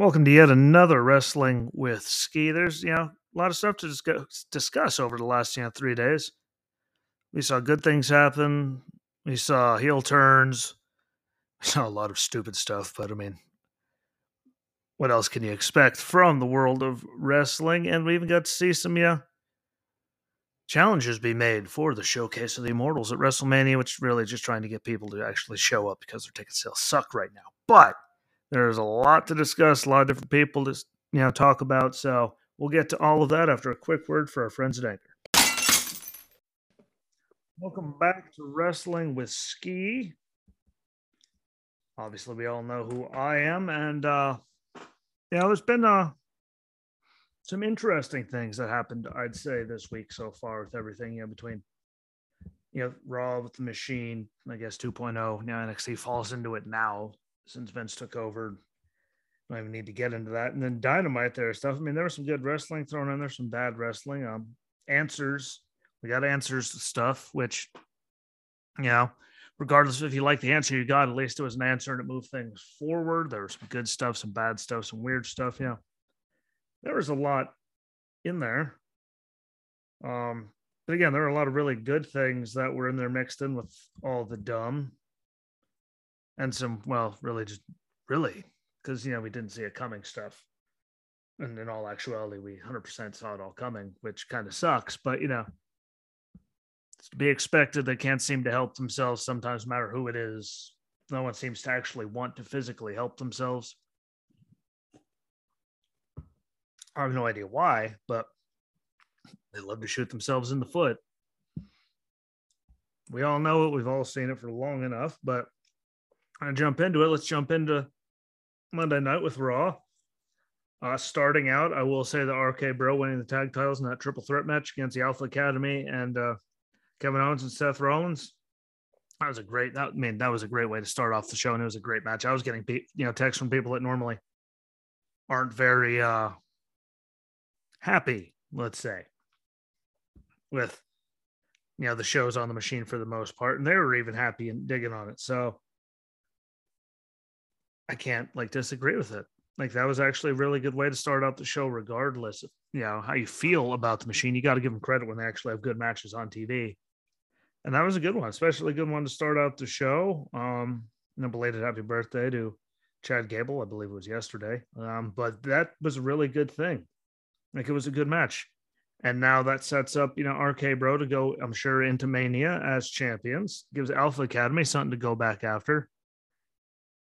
Welcome to yet another Wrestling with Ski. There's, you know, a lot of stuff to discuss, over the last, you know, three days. We saw good things happen. We saw heel turns. We saw a lot of stupid stuff, but I mean, what else can you expect from the world of wrestling? And we even got to see some, yeah, challenges be made for the Showcase of the Immortals at WrestleMania, which is really just trying to get people to actually show up because their ticket sales suck right now. But there's a lot to discuss, a lot of different people to you know talk about. So we'll get to all of that after a quick word for our friends at Anchor. Welcome back to Wrestling with Ski. Obviously, we all know who I am, and uh, know, there's been uh, some interesting things that happened. I'd say this week so far with everything you know between you know Raw with the Machine, I guess 2.0. Now NXT falls into it now since Vince took over. I don't even need to get into that. And then Dynamite there stuff. I mean, there was some good wrestling thrown in there, some bad wrestling. Um, answers. We got answers stuff, which, you know, regardless if you like the answer you got, at least it was an answer and it moved things forward. There was some good stuff, some bad stuff, some weird stuff. Yeah. There was a lot in there. Um, but again, there were a lot of really good things that were in there mixed in with all the dumb and some well really just really because you know we didn't see it coming stuff. And in all actuality we 100% saw it all coming which kind of sucks but you know it's to be expected. They can't seem to help themselves sometimes no matter who it is. No one seems to actually want to physically help themselves. I have no idea why but they love to shoot themselves in the foot. We all know it. We've all seen it for long enough but I jump into it. Let's jump into Monday night with Raw. Uh, starting out, I will say the RK Bro winning the tag titles in that triple threat match against the Alpha Academy and uh, Kevin Owens and Seth Rollins. That was a great. That, I mean, that was a great way to start off the show, and it was a great match. I was getting you know texts from people that normally aren't very uh, happy, let's say, with you know the shows on the machine for the most part, and they were even happy and digging on it. So I can't like disagree with it. Like that was actually a really good way to start out the show, regardless of you know how you feel about the machine. You got to give them credit when they actually have good matches on TV, and that was a good one, especially a good one to start out the show. Um, and a belated happy birthday to Chad Gable, I believe it was yesterday. Um, but that was a really good thing. Like it was a good match. And now that sets up, you know, RK Bro to go, I'm sure, into Mania as champions, gives Alpha Academy something to go back after.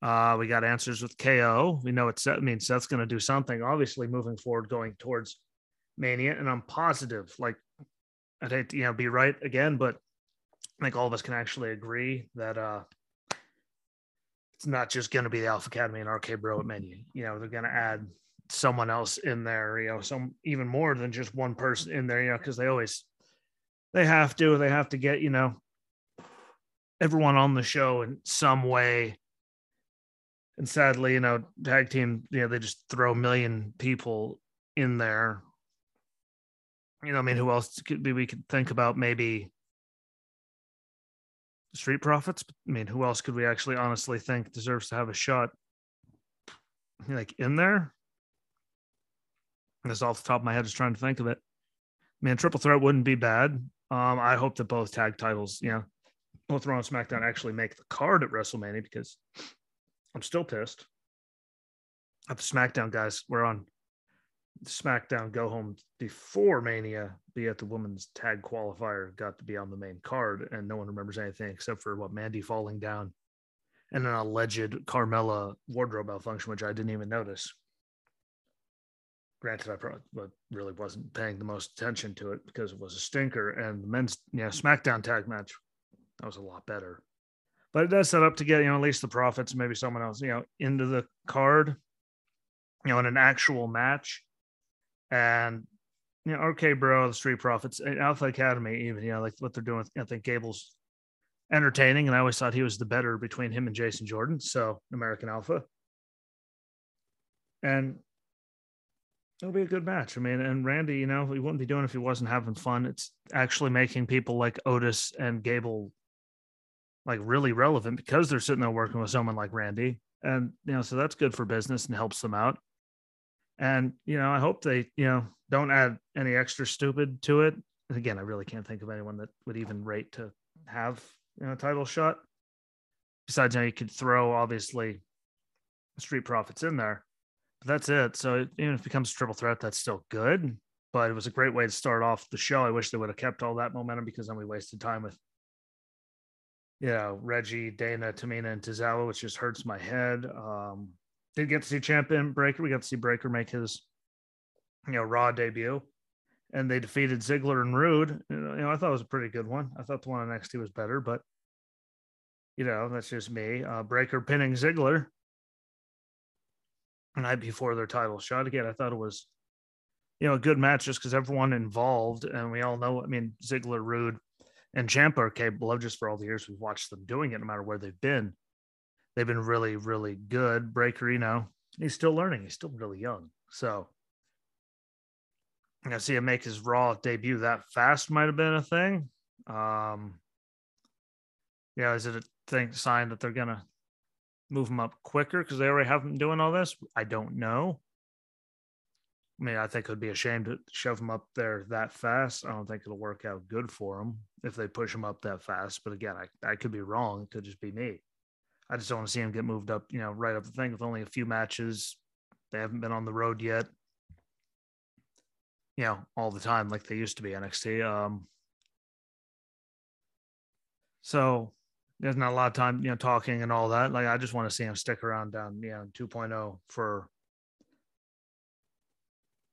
Uh, we got answers with KO. We know it's. I mean, Seth's going to do something. Obviously, moving forward, going towards Mania, and I'm positive. Like, I'd hate to you know be right again, but I think all of us can actually agree that uh, it's not just going to be the Alpha Academy and RK Bro at Mania. You know, they're going to add someone else in there. You know, some even more than just one person in there. You know, because they always they have to. They have to get you know everyone on the show in some way and sadly, you know, tag team, you know, they just throw a million people in there. You know, I mean, who else could be? We could think about maybe Street Profits. I mean, who else could we actually honestly think deserves to have a shot? Like in there? That's off the top of my head, just trying to think of it. Man, Triple Threat wouldn't be bad. Um, I hope that both tag titles, you know, both Raw and SmackDown actually make the card at WrestleMania because I'm still pissed. At the SmackDown guys, we're on SmackDown go home before Mania, be at the women's tag qualifier, got to be on the main card, and no one remembers anything except for what Mandy falling down and an alleged Carmella wardrobe malfunction, which I didn't even notice. Granted, I probably really wasn't paying the most attention to it because it was a stinker, and the men's yeah SmackDown tag match that was a lot better but it does set up to get you know at least the profits maybe someone else you know into the card you know in an actual match. And you know RK Bro the street profits eh, alpha academy even you know like what they're doing i think gable's entertaining and i always thought he was the better between him and jason jordan so american alpha. And it'll be a good match. I mean and randy you know he wouldn't be doing if he wasn't having fun. It's actually making people like otis and gable like really relevant because they're sitting there working with someone like Randy. And you know, so that's good for business and helps them out. And you know, I hope they you know don't add any extra stupid to it. And again, I really can't think of anyone that would even rate to have you know a title shot. Besides, you, you could throw obviously Street Profits in there, but that's it. So even if it becomes triple threat, that's still good. But it was a great way to start off the show. I wish they would have kept all that momentum because then we wasted time with you know, Reggie, Dana, Tamina, and Tozawa, which just hurts my head. Um, did get to see Champion Breakker. We got to see Breakker make his, you know, Raw debut, and they defeated Ziggler and Roode. You know, I thought it was a pretty good one. I thought the one on NXT was better, but you know, that's just me. Uh, Breakker pinning Ziggler the night before their title shot. Again, I thought it was, you know, a good match just because everyone involved, and we all know. I mean, Ziggler, Roode and Ciampa are capable of just for all the years we've watched them doing it, no matter where they've been. They've been really, really good. Breakker, you know, he's still learning. He's still really young. So I see him make his Raw debut that fast might have been a thing. Um, yeah, is it a thing sign that they're gonna move him up quicker because they already have him doing all this? I don't know. I mean, I think it would be a shame to shove him up there that fast. I don't think it'll work out good for him if they push him up that fast. But again, I, I could be wrong. It could just be me. I just don't want to see him get moved up, you know, right up the thing with only a few matches. They haven't been on the road yet, you know, all the time like they used to be NXT. Um, so there's not a lot of time, you know, talking and all that. Like I just want to see him stick around down, you know, 2.0 for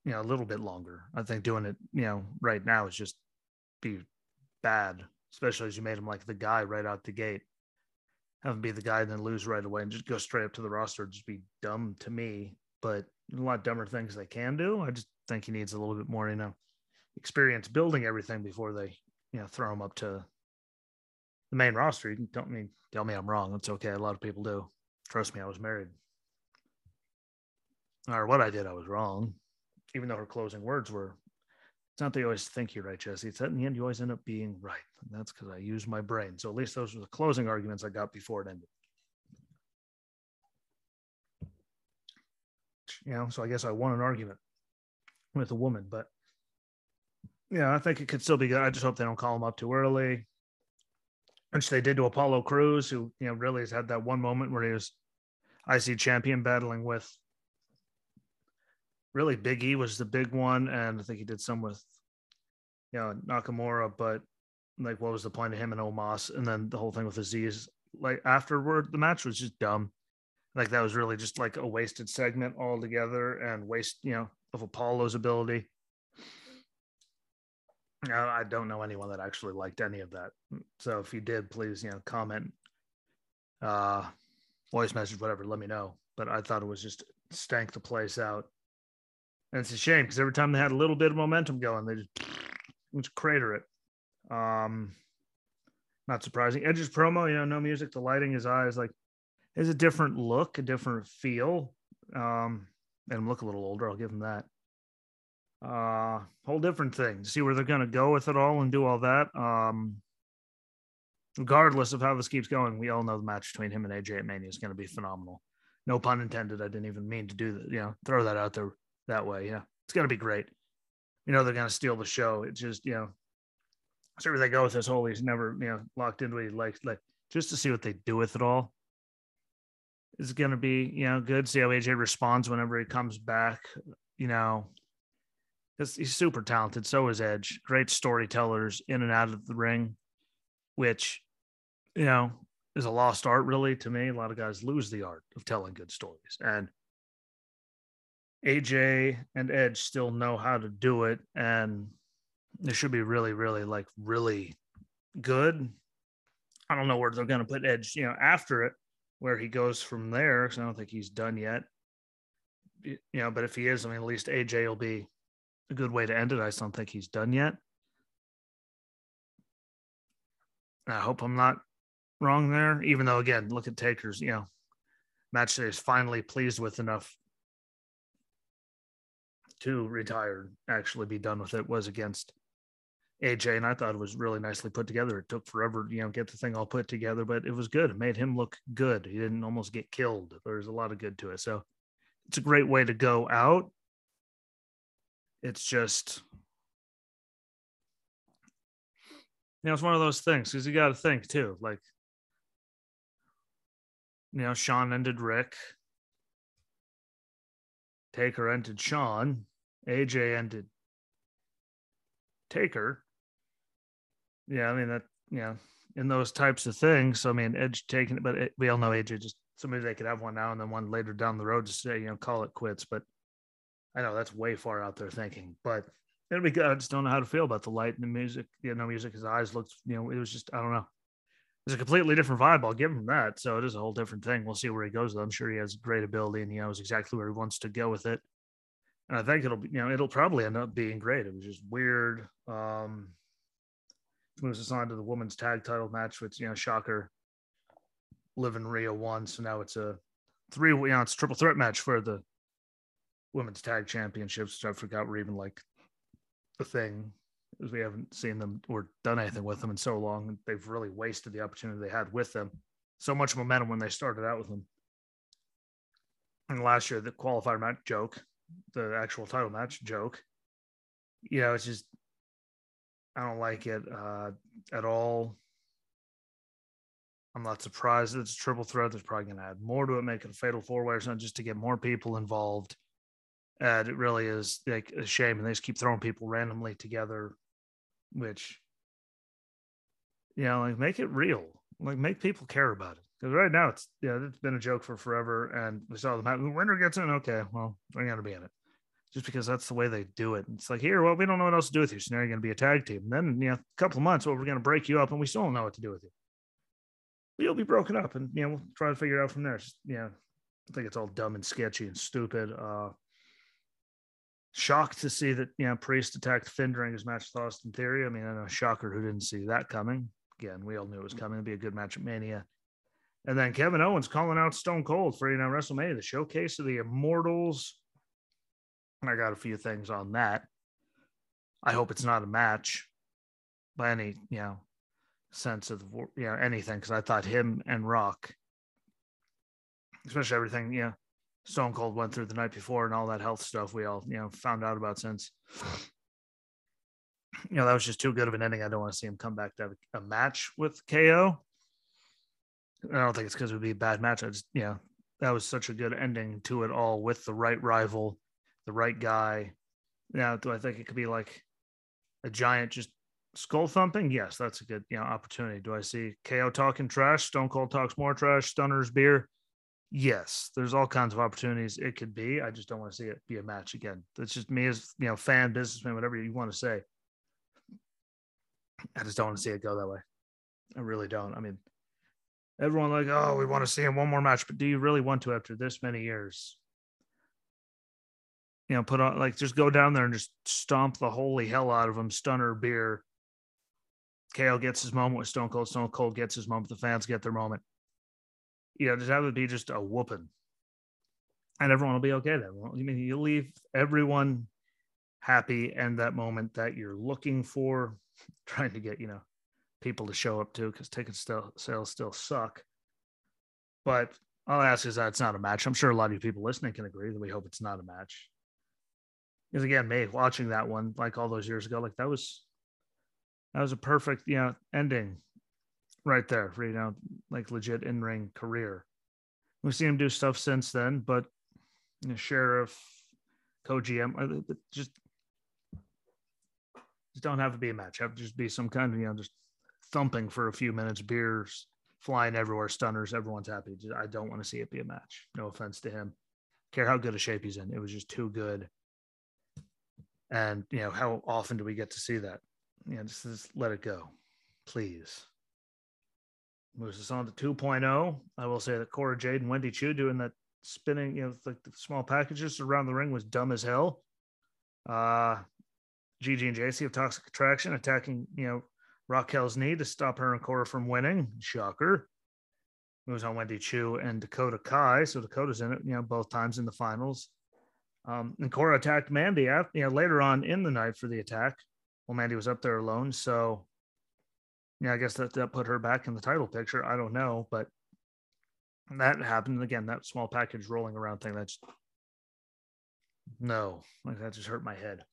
you know a little bit longer. I think doing it, you know, right now is just be bad, especially as you made him like the guy right out the gate. Have him be the guy and then lose right away and just go straight up to the roster. Just be dumb to me, but a lot dumber things they can do. I just think he needs a little bit more, you know, experience building everything before they, you know, throw him up to the main roster. You don't mean tell me I'm wrong. It's okay. A lot of people do. Trust me, I was married. Or what I did, I was wrong even though her closing words were, it's not that you always think you're right, Jesse. It's that in the end you always end up being right. And that's because I use my brain. So at least those were the closing arguments I got before it ended. You know, so I guess I won an argument with a woman, but yeah, I think it could still be good. I just hope they don't call him up too early. Which they did to Apollo Crews, who you know really has had that one moment where he was IC champion battling with really Big E was the big one, and I think he did some with you know Nakamura, but like what was the point of him and Omos? And then the whole thing with Azeez, like afterward, the match was just dumb. Like that was really just like a wasted segment altogether and waste, you know, of Apollo's ability. I don't know anyone that actually liked any of that. So if you did, please, you know, comment, uh, voice message, whatever, let me know. But I thought it was just stank the place out. And it's a shame because every time they had a little bit of momentum going, they just, just crater it. Um, not surprising. Edge's promo, you know, no music, the lighting, his eyes, like, is a different look, a different feel. Um, and look a little older. I'll give him that. Uh, whole different thing. See where they're going to go with it all and do all that. Um, regardless of how this keeps going, we all know the match between him and AJ at Mania is going to be phenomenal. No pun intended. I didn't even mean to do that. You know, throw that out there that way. Yeah, it's going to be great. You know, they're going to steal the show. It's just, you know, see where they go with this whole, he's never, you know, locked into what he likes, like just to see what they do with it all. Is going to be, you know, good. See how AJ responds whenever he comes back. You know, he's super talented. So is Edge. Great storytellers in and out of the ring, which, you know, is a lost art really to me. A lot of guys lose the art of telling good stories. And AJ and Edge still know how to do it, and it should be really, really like really good. I don't know where they're going to put Edge, you know, after it, where he goes from there. Because I don't think he's done yet. You know, but if he is, I mean, at least AJ will be a good way to end it. I just don't think he's done yet. I hope I'm not wrong there. Even though, again, look at Taker's, you know, match that is finally pleased with enough to retire, actually be done with it, was against AJ, and I thought it was really nicely put together. It took forever, you know, get the thing all put together, but it was good. It made him look good. He didn't almost get killed. There's a lot of good to it. So it's a great way to go out. it's just you know, it's one of those things because you got to think too. Like, you know, Shawn ended Ric, Taker ended Shawn, AJ ended Taker. Yeah, I mean that. Yeah, in those types of things. So I mean, Edge taking it, but it, we all know AJ just somebody they could have one now and then one later down the road to say you know call it quits. But I know that's way far out there thinking, but it'll be good. I just don't know how to feel about the light and the music. You know, music. His eyes looked, you know, it was just I don't know. It's a completely different vibe. I'll give him that. So it is a whole different thing. We'll see where he goes. Though. I'm sure he has great ability and he knows exactly where he wants to go with it. And I think it'll be, you know, it'll probably end up being great. It was just weird. Um, moves us on to the women's tag title match, which you know, shocker. Liv and Rhea won, so now it's a three. You know, it's triple threat match for the women's tag championships. Which I forgot were even like the thing, because we haven't seen them or done anything with them in so long. They've really wasted the opportunity they had with them. So much momentum when they started out with them. And last year, the qualifier match joke, the actual title match joke. You know, it's just I don't like it uh, at all. I'm not surprised that it's a triple threat. There's probably going to add more to it, make it a fatal four way or something, just to get more people involved. And it really is like a shame. And they just keep throwing people randomly together, which, you know, like make it real, like make people care about it. Because right now it's yeah, it's been a joke for forever. And we saw the match. Winner gets in. Okay, well, going to be in it just because that's the way they do it. It's like, here, well, we don't know what else to do with you. So now you're to be a tag team. And then, you know, a couple of months, well, we're to break you up and we still don't know what to do with you. But you'll be broken up and, you know, we'll try to figure it out from there. Just, yeah, I think it's all dumb and sketchy and stupid. Uh, shocked to see that, you know, Priest attacked Finn during his match with Austin Theory. I mean, I know shocker who didn't see that coming. Again, we all knew it was coming. It'd be a good match at Mania. And then Kevin Owens calling out Stone Cold for, you know, WrestleMania, the showcase of the Immortals I got a few things on that. I hope it's not a match by any, you know, sense of you know anything because I thought him and Rock, especially everything, you know, Stone Cold went through the night before and all that health stuff we all, you know, found out about since. You know, that was just too good of an ending. I don't want to see him come back to have a match with KO. I don't think it's because it would be a bad match. I just, know, that was such a good ending to it all with the right rival the right guy. Now, do I think it could be like a giant just skull thumping? Yes, that's a good you know opportunity. Do I see KO talking trash? Stone Cold talks more trash. Stunner's beer. Yes, there's all kinds of opportunities it could be. I just don't want to see it be a match again. That's just me as you know, fan, businessman, whatever you want to say. I just don't want to see it go that way. I really don't. I mean, everyone like, oh, we want to see him one more match, but do you really want to after this many years? you know, put on like just go down there and just stomp the holy hell out of him, stunner beer. KO gets his moment with Stone Cold. Stone Cold gets his moment. The fans get their moment. You know, have it be just a whooping. And everyone will be okay then. Well, I mean, you leave everyone happy and that moment that you're looking for, trying to get, you know, people to show up to because ticket still sales still suck. But I'll ask is that it's not a match. I'm sure a lot of you people listening can agree that we hope it's not a match because again, me watching that one like all those years ago, like that was that was a perfect, you know, ending right there for you know, like legit in ring career. We've seen him do stuff since then, but you know, sheriff, co-GM, uh, just just don't have to be a match. Have to just be some kind of you know just thumping for a few minutes, beers flying everywhere, stunners. Everyone's happy. I don't want to see it be a match. No offense to him. Care how good a shape he's in. It was just too good and you know, how often do we get to see that? You know, just, just let it go, please. Moves us on to 2.0. I will say that Cora Jade and Wendy Choo doing that spinning, you know, the, the small packages around the ring was dumb as hell. Uh Gigi and Jacy of Toxic Attraction attacking, you know, Raquel's knee to stop her and Cora from winning. Shocker. Moves on Wendy Choo and Dakota Kai. So Dakota's in it, you know, both times in the finals. Um, and Cora attacked Mandy after, you know, later on in the night for the attack. Well, Mandy was up there alone. So, yeah, I guess that, that put her back in the title picture. I don't know, but that happened again. That small package rolling around thing. That's no, like that just hurt my head.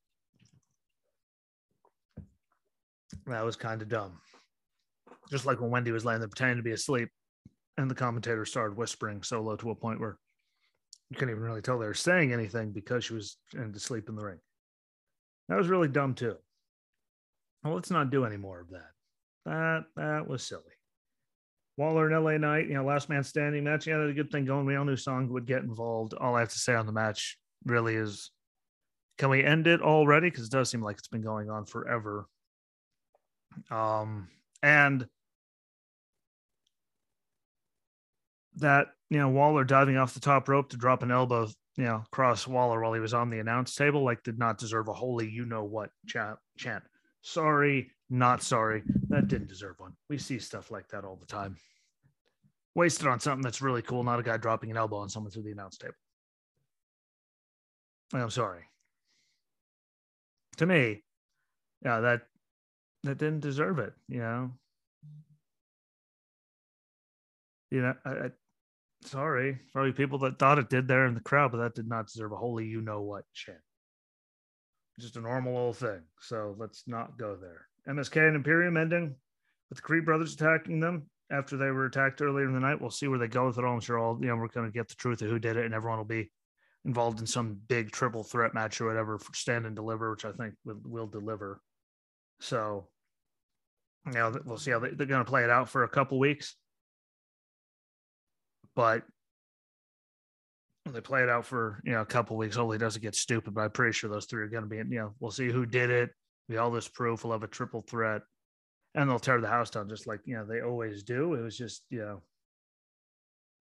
That was kind of dumb. Just like when Wendy was laying there pretending to be asleep, and the commentator started whispering so low to a point where you couldn't even really tell they were saying anything because she was trying to sleep in the ring. That was really dumb too. Well, let's not do any more of that. That that was silly. Waller and LA Knight, you know, last man standing match. Yeah, had a good thing going. We all knew Song would get involved. All I have to say on the match really is can we end it already? Because it does seem like it's been going on forever. Um, and that you know Waller diving off the top rope to drop an elbow, you know, across Waller while he was on the announce table, like did not deserve a holy you know what chant. chant. Sorry, not sorry. That didn't deserve one. We see stuff like that all the time. Wasted on something that's really cool, not a guy dropping an elbow on someone through the announce table. I'm sorry. To me, yeah, that that didn't deserve it, you know. You know, I, I sorry, probably people that thought it did there in the crowd, but that did not deserve a holy you know what chant. Just a normal old thing. So let's not go there. MSK and Imperium ending with the Creed brothers attacking them after they were attacked earlier in the night. We'll see where they go with it all. I'm sure all you know we're gonna get the truth of who did it, and everyone will be involved in some big triple threat match or whatever for stand and deliver, which I think will, will deliver. So, you know, we'll see how they, they're going to play it out for a couple weeks. But they play it out for you know a couple weeks. Hopefully, it doesn't get stupid. But I'm pretty sure those three are going to be. You know, we'll see who did it. We all this proof. We'll have a triple threat, and they'll tear the house down just like you know they always do. It was just you know,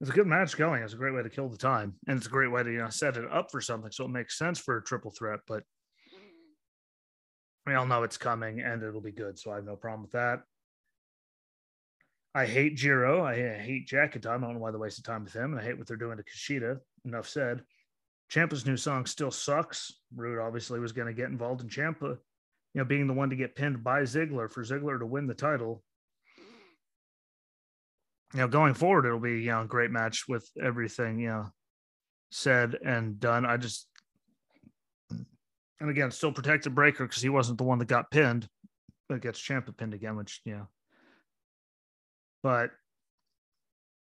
it's a good match going. It's a great way to kill the time, and it's a great way to you know set it up for something so it makes sense for a triple threat. But we all know it's coming, and it'll be good. So I have no problem with that. I hate Jiro. I hate Jacket Time. I don't know why they wasted time with him. And I hate what they're doing to Kushida. Enough said. Ciampa's new song still sucks. Roode obviously was going to get involved in Ciampa, you know, being the one to get pinned by Ziggler for Ziggler to win the title. You know, going forward, it'll be you know a great match with everything you know said and done. I just, and again, still protected Breakker because he wasn't the one that got pinned, but gets Ciampa pinned again, which yeah. but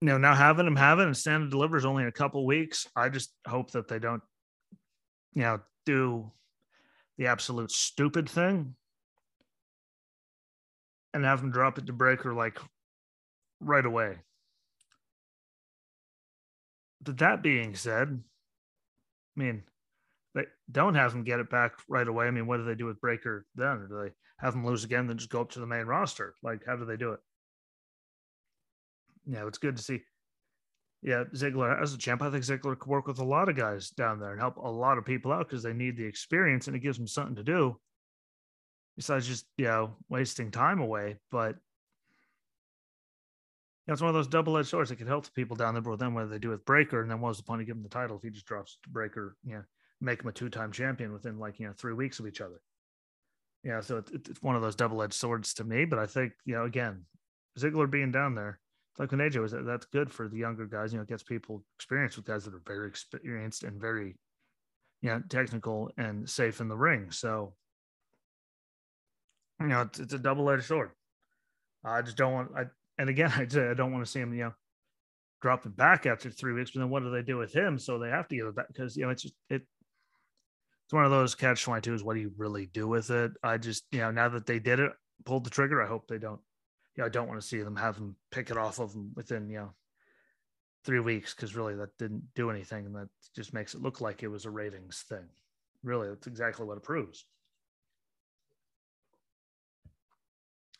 you know, now having him have it and stand and deliver is only in a couple weeks. I just hope that they don't, you know, do the absolute stupid thing and have him drop it to Breakker like right away. But that being said, I mean, they don't have him get it back right away. I mean, what do they do with Breakker then? Or do they have him lose again, then just go up to the main roster? Like, how do they do it? yeah, it's good to see. Yeah, Ziggler as a champ, I think Ziggler could work with a lot of guys down there and help a lot of people out because they need the experience and it gives them something to do. Besides just you know wasting time away, but yeah, it's one of those double-edged swords that could help the people down there. But then what do they do with Breakker? And then what's the point of giving the title if he just drops to Breakker? Yeah, make him a two-time champion within like you know three weeks of each other. Yeah, so it, it's one of those double-edged swords to me. But I think you know again, Ziggler being down there like when AJ was that's good for the younger guys. You know, it gets people experience with guys that are very experienced and very, you know, technical and safe in the ring. So, you know, it's, it's a double edged sword. I just don't want. I and again, I, I don't want to see him. You know, drop it back after three weeks. But then what do they do with him? So they have to give it back because you know it's just it. It's one of those catch twenty twos. What do you really do with it? I just you know now that they did it, pulled the trigger. I hope they don't you know, I don't want to see them have them pick it off of them within, you know, three weeks because really that didn't do anything and that just makes it look like it was a ratings thing. Really, that's exactly what it proves.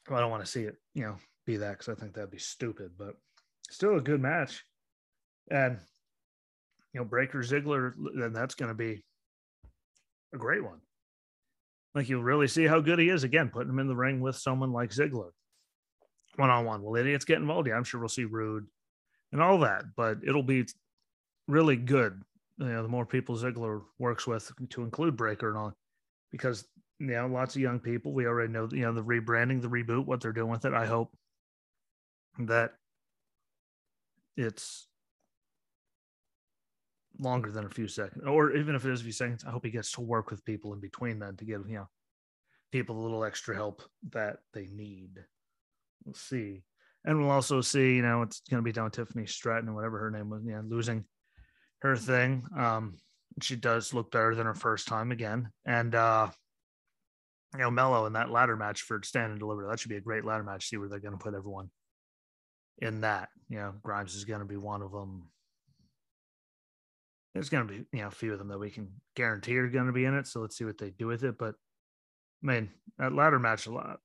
Well, I don't want to see it, you know, be that because I think that'd be stupid, but still a good match. And you know, Breakker Ziggler, then that's going to be a great one. Like you'll really see how good he is again, putting him in the ring with someone like Ziggler one on one. Will idiots get involved? Yeah, I'm sure we'll see Roode and all that, but it'll be really good. You know, the more people Ziggler works with to include Breakker and all, because you know, lots of young people. We already know, you know, the rebranding, the reboot, what they're doing with it. I hope that it's longer than a few seconds, or even if it is a few seconds. I hope he gets to work with people in between then to give you know people a little extra help that they need. We'll see. And we'll also see, you know, it's going to be down Tiffany Stratton or whatever her name was, yeah, losing her thing. Um, she does look better than her first time again. And, uh, you know, Melo in that ladder match for stand and deliver. That should be a great ladder match. See where they're going to put everyone in that. You know, Grimes is going to be one of them. There's going to be, you know, a few of them that we can guarantee are going to be in it. So let's see what they do with it. But I mean, that ladder match a lot.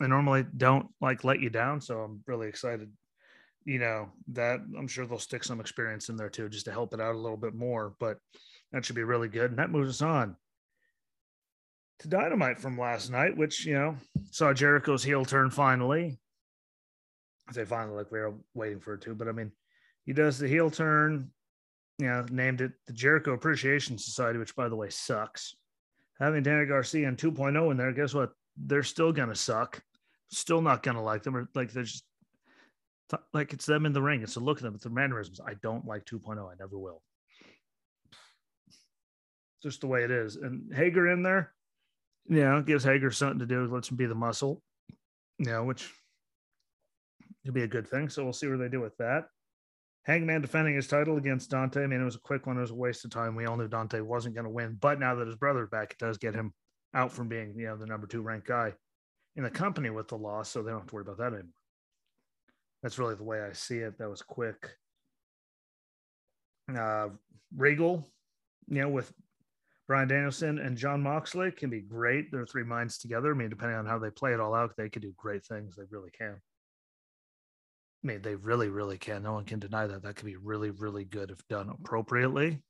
I normally don't like let you down, so I'm really excited. You know that I'm sure they'll stick some experience in there too, just to help it out a little bit more. But that should be really good, and that moves us on to Dynamite from last night, which you know saw Jericho's heel turn finally. I say finally, like we were waiting for it to, but I mean, he does the heel turn. You know, named it the Jericho Appreciation Society, which by the way sucks having Danny Garcia and 2.0 in there, guess what? They're still gonna suck. Still not gonna like them, or like they're just like it's them in the ring. It's a look at them. It's their mannerisms. I don't like 2.0. I never will. Just the way it is. And Hager in there, you know, gives Hager something to do. Lets him be the muscle, you know, which could be a good thing. So we'll see where they do with that. Hangman defending his title against Dante. I mean, it was a quick one. It was a waste of time. We all knew Dante wasn't going to win. But now that his brother's back, it does get him out from being, you know, the number two ranked guy in the company with the loss. So they don't have to worry about that anymore. That's really the way I see it. That was quick. Uh, Regal, you know, with Bryan Danielson and Jon Moxley can be great. They're three minds together. I mean, depending on how they play it all out, they could do great things. They really can. I mean, they really, really can. No one can deny that. That could be really, really good if done appropriately.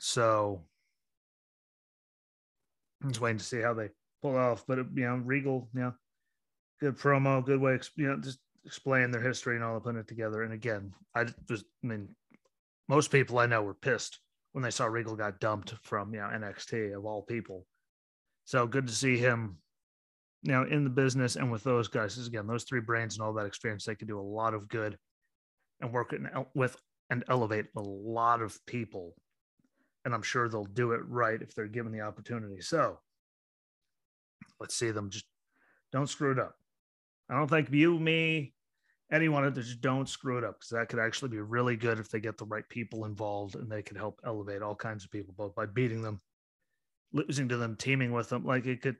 So I'm just waiting to see how they pull off. But you know, Regal, you know, good promo, good way, you know, just explain their history and all of putting it together. And again, I just, I mean, most people I know were pissed when they saw Regal got dumped from you know NXT of all people. So good to see him now in the business and with those guys again those three brains and all that experience they can do a lot of good and work uh, with and elevate a lot of people. And i'm sure they'll do it right if they're given the opportunity. So let's see them just don't screw it up. I don't think you me anyone just don't screw it up because that could actually be really good if they get the right people involved and they could help elevate all kinds of people both by beating them losing to them teaming with them like it could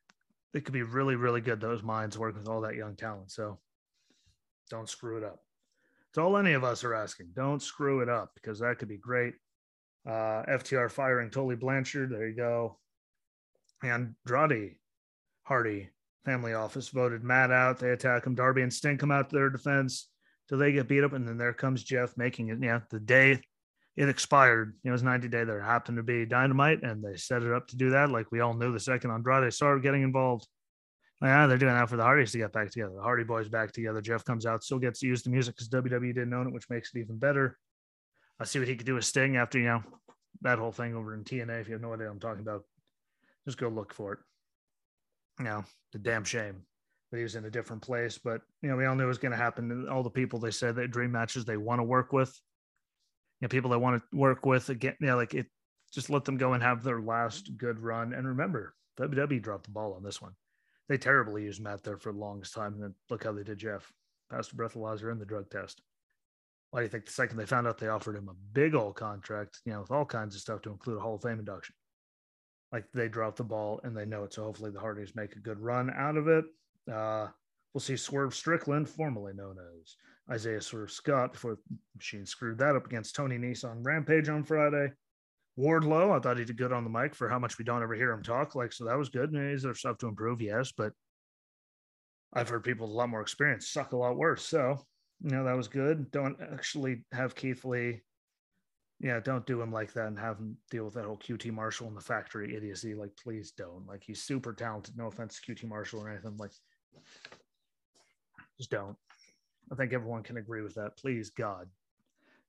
it could be really, really good. Those minds working with all that young talent. So don't screw it up. It's all any of us are asking. Don't screw it up because that could be great. Uh, FTR firing Tully Blanchard. There you go. And Andrade Hardy family office voted Matt out. They attack him. Darby and Sting come out to their defense till they get beat up. And then there comes Jeff making it. Yeah, the day it expired. It was 90 day. There happened to be dynamite, and they set it up to do that. Like we all knew the second Andrade started getting involved. Yeah, they're doing that for the Hardys to get back together. The Hardy Boys back together. Jeff comes out, still gets to use the music because WWE didn't own it, which makes it even better. I see what he could do with Sting after you know that whole thing over in TNA. If you have no idea what I'm talking about, just go look for it. You know, the damn shame that he was in a different place, but you know, we all knew it was going to happen. All the people they said that dream matches they want to work with, know, people that want to work with again, you know, like it, just let them go and have their last good run. And remember, WWE dropped the ball on this one. They terribly used Matt there for the longest time. And then look how they did Jeff. Passed the breathalyzer and the drug test. Why do you think the second they found out they offered him a big old contract, you know, with all kinds of stuff to include a Hall of Fame induction? Like they dropped the ball and they know it. So hopefully the Hardys make a good run out of it. Uh, we'll see Swerve Strickland, formerly known as Isaiah Swerve Scott before Machine screwed that up against Tony Nese on Rampage on Friday. Wardlow, I thought he did good on the mic for how much we don't ever hear him talk. Like, so that was good. Maybe there's stuff to improve, yes, but I've heard people with a lot more experience suck a lot worse. So, you know, that was good. Don't actually have Keith Lee. Yeah, don't do him like that and have him deal with that whole QT Marshall in the factory idiocy. Like, please don't. Like, he's super talented. No offense to QT Marshall or anything. Like, just don't. I think everyone can agree with that. Please, God,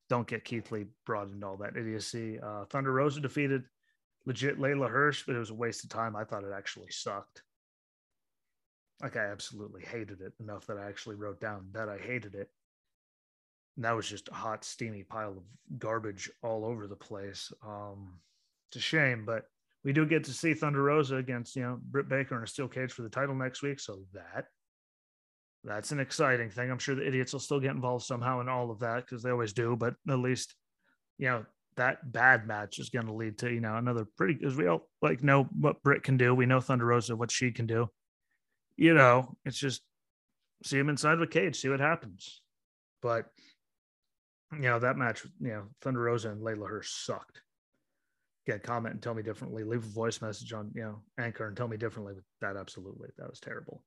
don't get Keith Lee brought into all that idiocy. Uh, Thunder Rosa defeated legit Leyla Hirsch, but it was a waste of time. I thought it actually sucked. Like I absolutely hated it enough that I actually wrote down that I hated it. And that was just a hot, steamy pile of garbage all over the place. Um, it's a shame, but we do get to see Thunder Rosa against you know Britt Baker in a steel cage for the title next week, so that that's an exciting thing. I'm sure the idiots will still get involved somehow in all of that because they always do. But at least, you know, that bad match is going to lead to you know another pretty because we all like know what Britt can do. We know Thunder Rosa what she can do. You know, it's just see him inside of a cage, see what happens. But you know that match, you know, Thunder Rosa and Leyla Hirsch sucked. Get comment and tell me differently. Leave a voice message on you know Anchor and tell me differently. But That absolutely, that was terrible.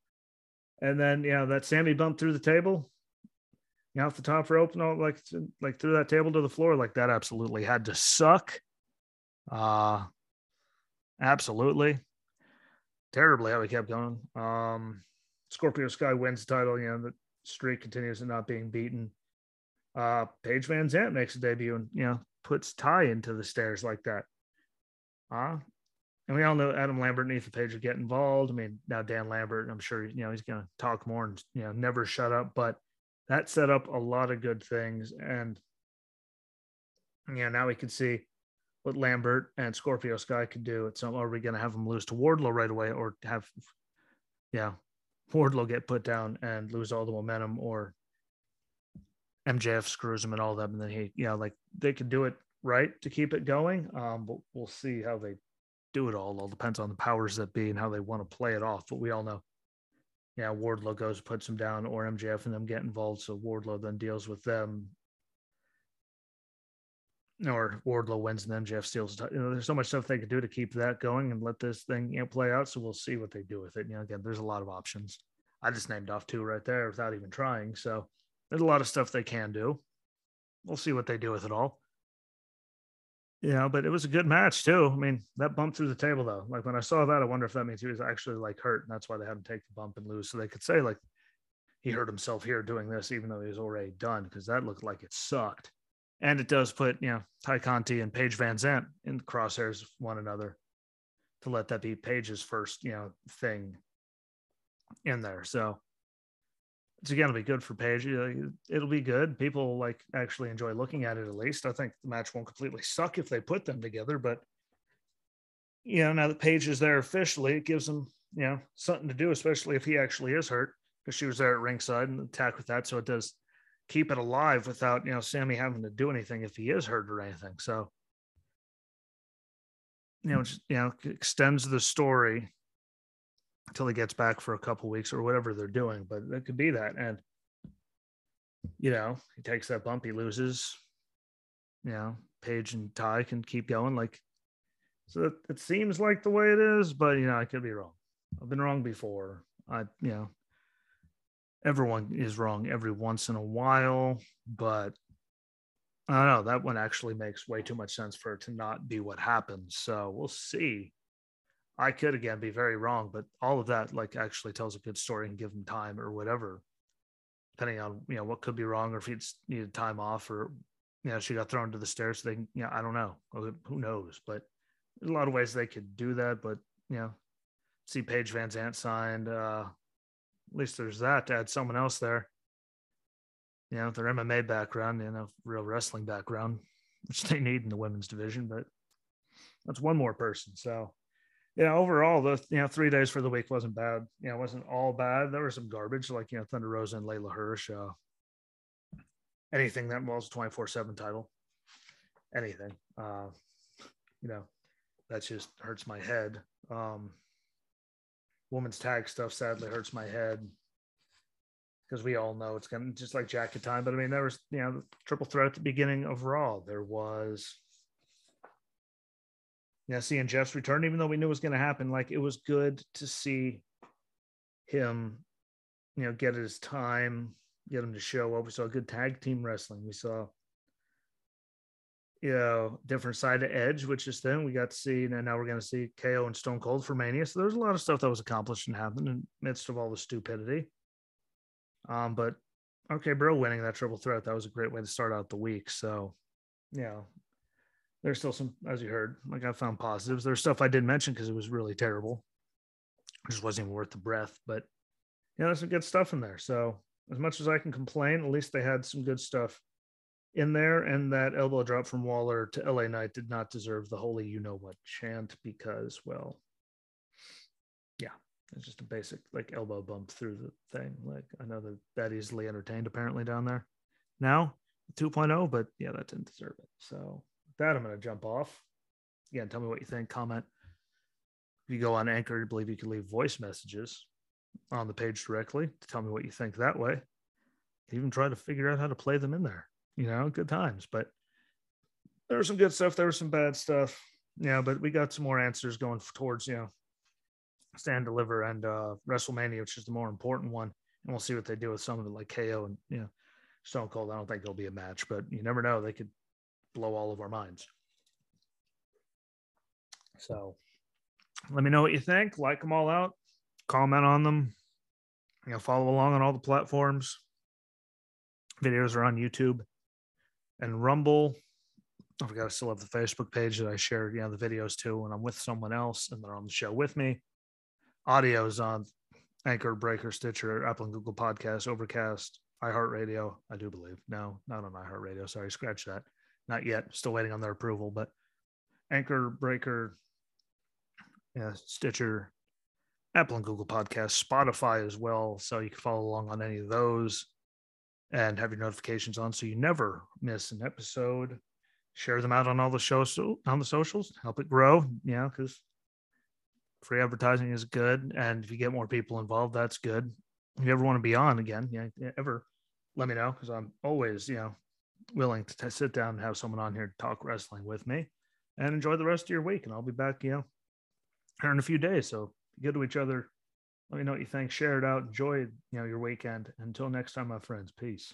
And then you know that Sammy bumped through the table, you know, off the top rope, no, like like through that table to the floor, like that absolutely had to suck. Uh absolutely. Terribly how he kept going. Um Scorpio Sky wins the title, you know, the streak continues to not being beaten. Uh Paige VanZant makes a debut and you know puts Tay into the stairs like that. Uh and we all know Adam Lambert and Ethan Page will get involved. I mean, now Dan Lambert, I'm sure you know he's going to talk more and you know never shut up. But that set up a lot of good things, and yeah, now we can see what Lambert and Scorpio Sky could do. Some, are we going to have them lose to Wardlow right away, or have yeah Wardlow get put down and lose all the momentum, or MJF screws him and all that, and then he you know like they could do it right to keep it going. Um, but we'll see how they do it all. All depends on the powers that be and how they want to play it off. But we all know, yeah, Wardlow goes, puts them down, or MJF and them get involved. So Wardlow then deals with them. Or Wardlow wins and MJF steals. You know, there's so much stuff they could do to keep that going and let this thing you know, play out. So we'll see what they do with it. You know, again, there's a lot of options. I just named off two right there without even trying. So there's a lot of stuff they can do. We'll see what they do with it all you know, but it was a good match too. I mean, that bump through the table though, like when I saw that, I wonder if that means he was actually like hurt, and that's why they had him take the bump and lose, so they could say like he hurt himself here doing this, even though he was already done, because that looked like it sucked. And it does put you know Ty Conti and Paige VanZant in crosshairs of one another to let that be Paige's first you know thing in there. So it's again to be good for Paige. It'll be good. People like actually enjoy looking at it at least. I think the match won't completely suck if they put them together, but you know, now that Paige is there officially, it gives them, you know, something to do, especially if he actually is hurt, because she was there at ringside and attack with that. So it does keep it alive without, you know, Sammy having to do anything if he is hurt or anything. So, you know, just, you know, extends the story until he gets back for a couple weeks or whatever they're doing. But it could be that. And, you know, he takes that bump, he loses. You know, Paige and Ty can keep going. Like, so it, it seems like the way it is, but, you know, I could be wrong. I've been wrong before. I, you know, everyone is wrong every once in a while, but I don't know. That one actually makes way too much sense for it to not be what happens. So we'll see I could again be very wrong, but all of that like actually tells a good story and give him time or whatever, depending on you know what could be wrong or if he needed time off or you know she got thrown to the stairs. So they I don't know who knows, but there's a lot of ways they could do that. But you know, see Paige VanZant signed. Uh, at least there's that to add someone else there. You know, their MMA background, you know, real wrestling background, which they need in the women's division, but that's one more person. So yeah, overall, the you know three days for the week wasn't bad. You know, wasn't all bad. There was some garbage like you know Thunder Rosa and Leyla Hirsch. Uh, anything that involves a twenty four seven title, anything. Uh, you know, that just hurts my head. Um, women's tag stuff sadly hurts my head because we all know it's gonna just like jacket time. But I mean, there was you know triple threat at the beginning of Raw. There was yeah, seeing Jeff's return, even though we knew it was going to happen, like it was good to see him, you know, get his time, get him to show up. We saw good tag team wrestling. We saw, you know, different side of Edge, which is then we got to see, and now we're going to see KO and Stone Cold for Mania. So there's a lot of stuff that was accomplished and happened in midst of all the stupidity. Um, but okay, bro, winning that triple threat, that was a great way to start out the week. So, yeah, there's still some, as you heard, like I found positives. There's stuff I didn't mention because it was really terrible. It just wasn't even worth the breath. But yeah, there's some good stuff in there. So as much as I can complain, at least they had some good stuff in there, and that elbow drop from Waller to LA Knight did not deserve the holy you know what chant because, well, yeah, it's just a basic like elbow bump through the thing. Like I know that that easily entertained apparently down there. Now 2.0, but yeah, that didn't deserve it. So that, I'm gonna jump off. Again, tell me what you think. Comment. If you go on Anchor, I believe you can leave voice messages on the page directly to tell me what you think that way. Even try to figure out how to play them in there. You know, good times. But there was some good stuff. There was some bad stuff. Yeah, but we got some more answers going towards you know stand deliver and uh WrestleMania, which is the more important one. And we'll see what they do with some of it, like KO and you know Stone Cold. I don't think it'll be a match, but you never know. They could blow all of our minds. So let me know what you think. Like them all out, comment on them. You know, follow along on all the platforms. Videos are on YouTube and Rumble. I forgot I still have the Facebook page that I share, you know, the videos too when I'm with someone else and they're on the show with me. Audio is on Anchor, Breaker, Stitcher, Apple and Google Podcasts, Overcast, iHeartRadio. I do believe. No, not on iHeartRadio. Sorry, scratch that. Not yet. Still waiting on their approval, but Anchor, Breaker, yeah, Stitcher, Apple and Google Podcasts, Spotify as well. So you can follow along on any of those and have your notifications on so you never miss an episode. Share them out on all the shows on the socials, help it grow. You know, because free advertising is good. And if you get more people involved, that's good. If you ever want to be on again, yeah, ever let me know because I'm always, you know, willing to t- sit down and have someone on here to talk wrestling with me and enjoy the rest of your week. And I'll be back, you know, here in a few days. So good to each other. Let me know what you think. Share it out. Enjoy, you know, your weekend. Until next time, my friends. Peace.